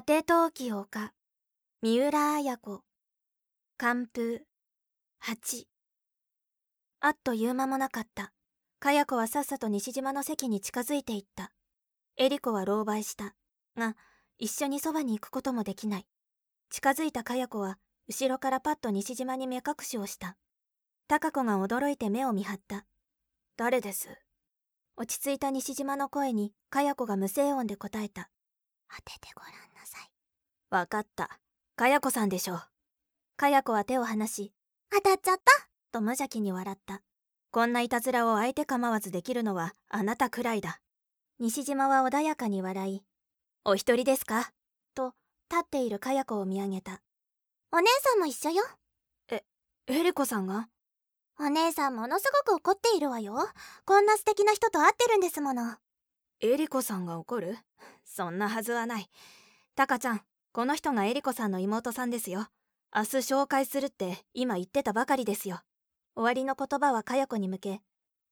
果て陶器丘三浦綾子寒風八。あっという間もなかった。かや子はさっさと西島の席に近づいていった。エリコは狼狽した。が一緒にそばに行くこともできない。近づいたかや子は後ろからパッと西島に目隠しをした。貴子が驚いて目を見張った。誰です？落ち着いた西島の声にかや子が無声音で答えた。当ててごらん。わかった。かや子さんでしょう。かや子は手を離し当たっちゃった？と無邪気に笑った。こんないたずらを相手構わずできるのはあなたくらいだ。西島は穏やかに笑いお一人ですか？と立っているかや子を見上げた。お姉さんも一緒よ。えエリコさんが？お姉さんものすごく怒っているわよ。こんな素敵な人と会ってるんですもの。エリコさんが怒る？そんなはずはない。タカちゃんこの人がエリコさんの妹さんですよ。明日紹介するって今言ってたばかりですよ。終わりの言葉はかや子に向け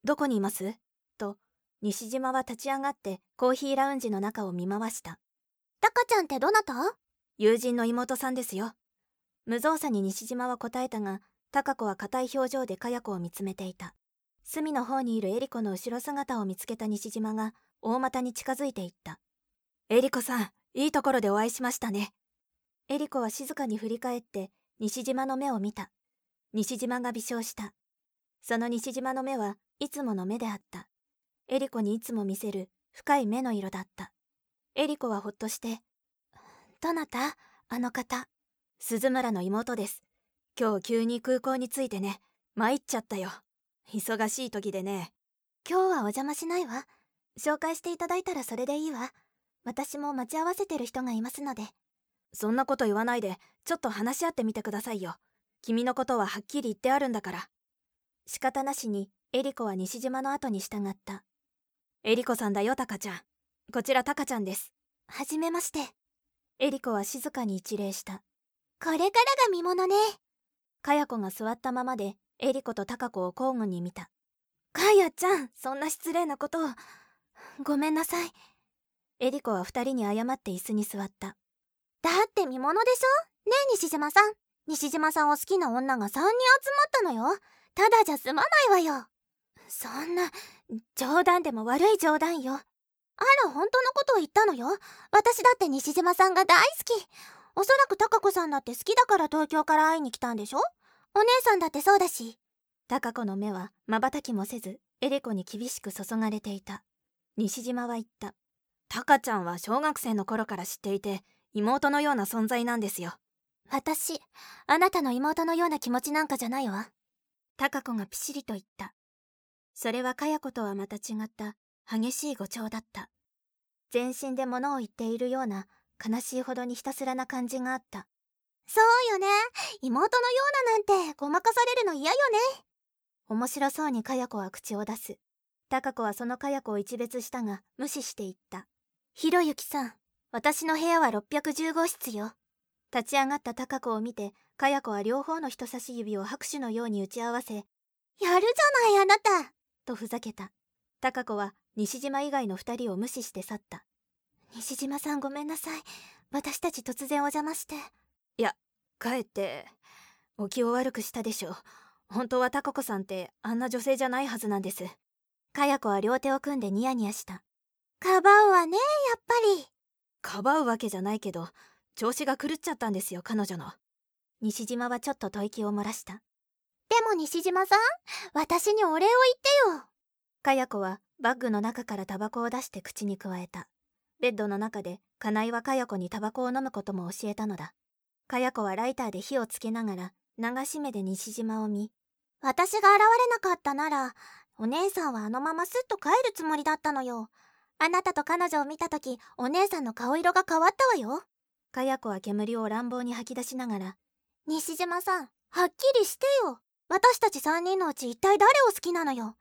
どこにいます？と西島は立ち上がってコーヒーラウンジの中を見回した。タカちゃんってどなた？友人の妹さんですよ。無造作に西島は答えたが貴子は硬い表情でかや子を見つめていた。隅の方にいるエリコの後ろ姿を見つけた西島が大股に近づいていった。エリコさんいいところでお会いしましたね。エリコは静かに振り返って西島の目を見た。西島が微笑した。その西島の目はいつもの目であった。エリコにいつも見せる深い目の色だった。エリコはほっとして「どなた？あの方。鈴村の妹です。今日急に空港に着いてね。参っちゃったよ。忙しい時でね。今日はお邪魔しないわ。紹介していただいたらそれでいいわ。私も待ち合わせてる人がいますので。そんなこと言わないでちょっと話し合ってみてくださいよ。君のことははっきり言ってあるんだから。仕方なしにエリコは西島の後に従った。エリコさんだよタカちゃん。こちらタカちゃんです。はじめまして。エリコは静かに一礼した。これからが見ものね。かや子が座ったままでエリコとタカ子を交互に見た。かやちゃんそんな失礼なことを。ごめんなさいエリコは二人に謝って椅子に座った。だって見ものでしょ？ねえ西島さん。西島さんを好きな女が3人集まったのよ。ただじゃ済まないわよ。そんな冗談でも悪い冗談よ。あら本当のことを言ったのよ。私だって西島さんが大好き。おそらく貴子さんだって好きだから東京から会いに来たんでしょ？お姉さんだってそうだし。貴子の目は瞬きもせずエレコに厳しく注がれていた。西島は言った。タカちゃんは小学生の頃から知っていて妹のような存在なんですよ。私あなたの妹のような気持ちなんかじゃないわ。貴子がピシリと言った。それはかや子とはまた違った激しい誤調だった。全身で物を言っているような悲しいほどにひたすらな感じがあった。そうよね。妹のようななんてごまかされるの嫌よね。面白そうにかや子は口を出す。貴子はそのかや子を一別したが無視していったひろゆきさん私の部屋は610号室よ。立ち上がった貴子を見てかや子は両方の人差し指を拍手のように打ち合わせやるじゃないあなた！とふざけた。貴子は西島以外の2人を無視して去った西島さんごめんなさい。私たち突然お邪魔していやかえってお気を悪くしたでしょう。本当は貴子さんってあんな女性じゃないはずなんですかや子は両手を組んでニヤニヤした。かばうわねやっぱり。かばうわけじゃないけど調子が狂っちゃったんですよ彼女の。西島はちょっと吐息を漏らした。でも西島さん私にお礼を言ってよ。かや子はバッグの中からタバコを出して口に加えた。ベッドの中で金井はかや子にタバコを飲むことも教えたのだ。かや子はライターで火をつけながら流し目で西島を見私が現れなかったならお姉さんはあのままスッと帰るつもりだったのよあなたと彼女を見た時お姉さんの顔色が変わったわよ。かや子は煙を乱暴に吐き出しながら西島さんはっきりしてよ。私たち3人のうち一体誰を好きなのよ。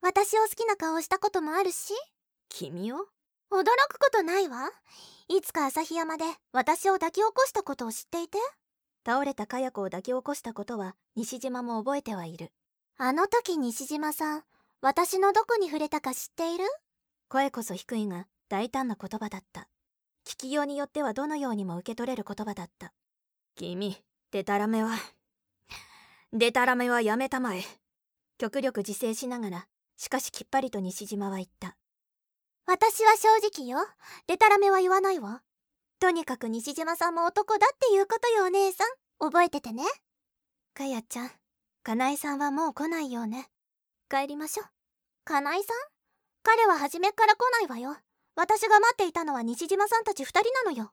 私を好きな顔したこともあるし。君を？驚くことないわ。いつか旭山で私を抱き起こしたことを知っていて。倒れたかや子を抱き起こしたことは西島も覚えてはいる。あの時西島さん私のどこに触れたか知っている？声こそ低いが大胆な言葉だった。聞きようによってはどのようにも受け取れる言葉だった。君デタラメはデタラメはやめたまえ。極力自制しながらしかしきっぱりと西島は言った。私は正直よデタラメは言わないわ。とにかく西島さんも男だっていうことよお姉さん。覚えててね。かやちゃん。かなえさんはもう来ないようね。帰りましょう。かなえさん？彼は初めから来ないわよ。私が待っていたのは西島さんたち二人なのよ。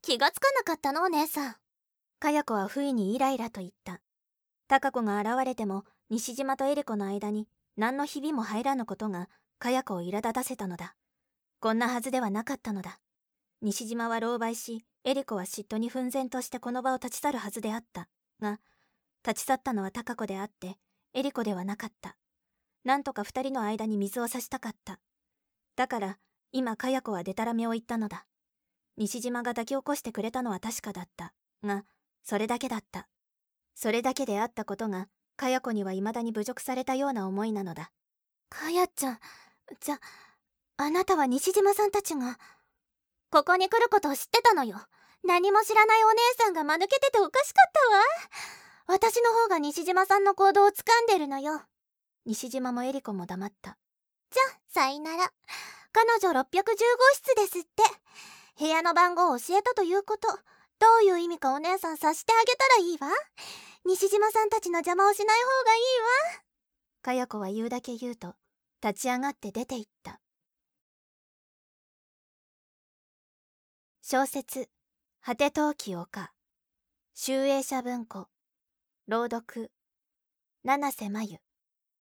気がつかなかったのお姉さん。かや子は不意にイライラと言った。貴子が現れても西島とエリコの間に何のひびも入らぬことがかや子を苛立たせたのだ。こんなはずではなかったのだ。西島は狼狽しエリコは嫉妬に奮然としてこの場を立ち去るはずであった。が立ち去ったのは貴子であってエリコではなかった。なんとか二人の間に水を差したかった。だから今かや子はデタラメを言ったのだ。西島が抱き起こしてくれたのは確かだった。がそれだけだった。それだけであったことがかや子には未だに侮辱されたような思いなのだ。かやちゃんじゃあなたは西島さんたちがここに来ることを知ってたのよ。何も知らないお姉さんが間抜けてておかしかったわ。私の方が西島さんの行動をつかんでるのよ。西島もエリコも黙った。じゃさいなら彼女610号室ですって。部屋の番号を教えたということ。どういう意味かお姉さん察してあげたらいいわ。西島さんたちの邪魔をしない方がいいわ。かや子は言うだけ言うと立ち上がって出て行った。小説「果て陶器丘」集英社文庫。朗読七瀬真由。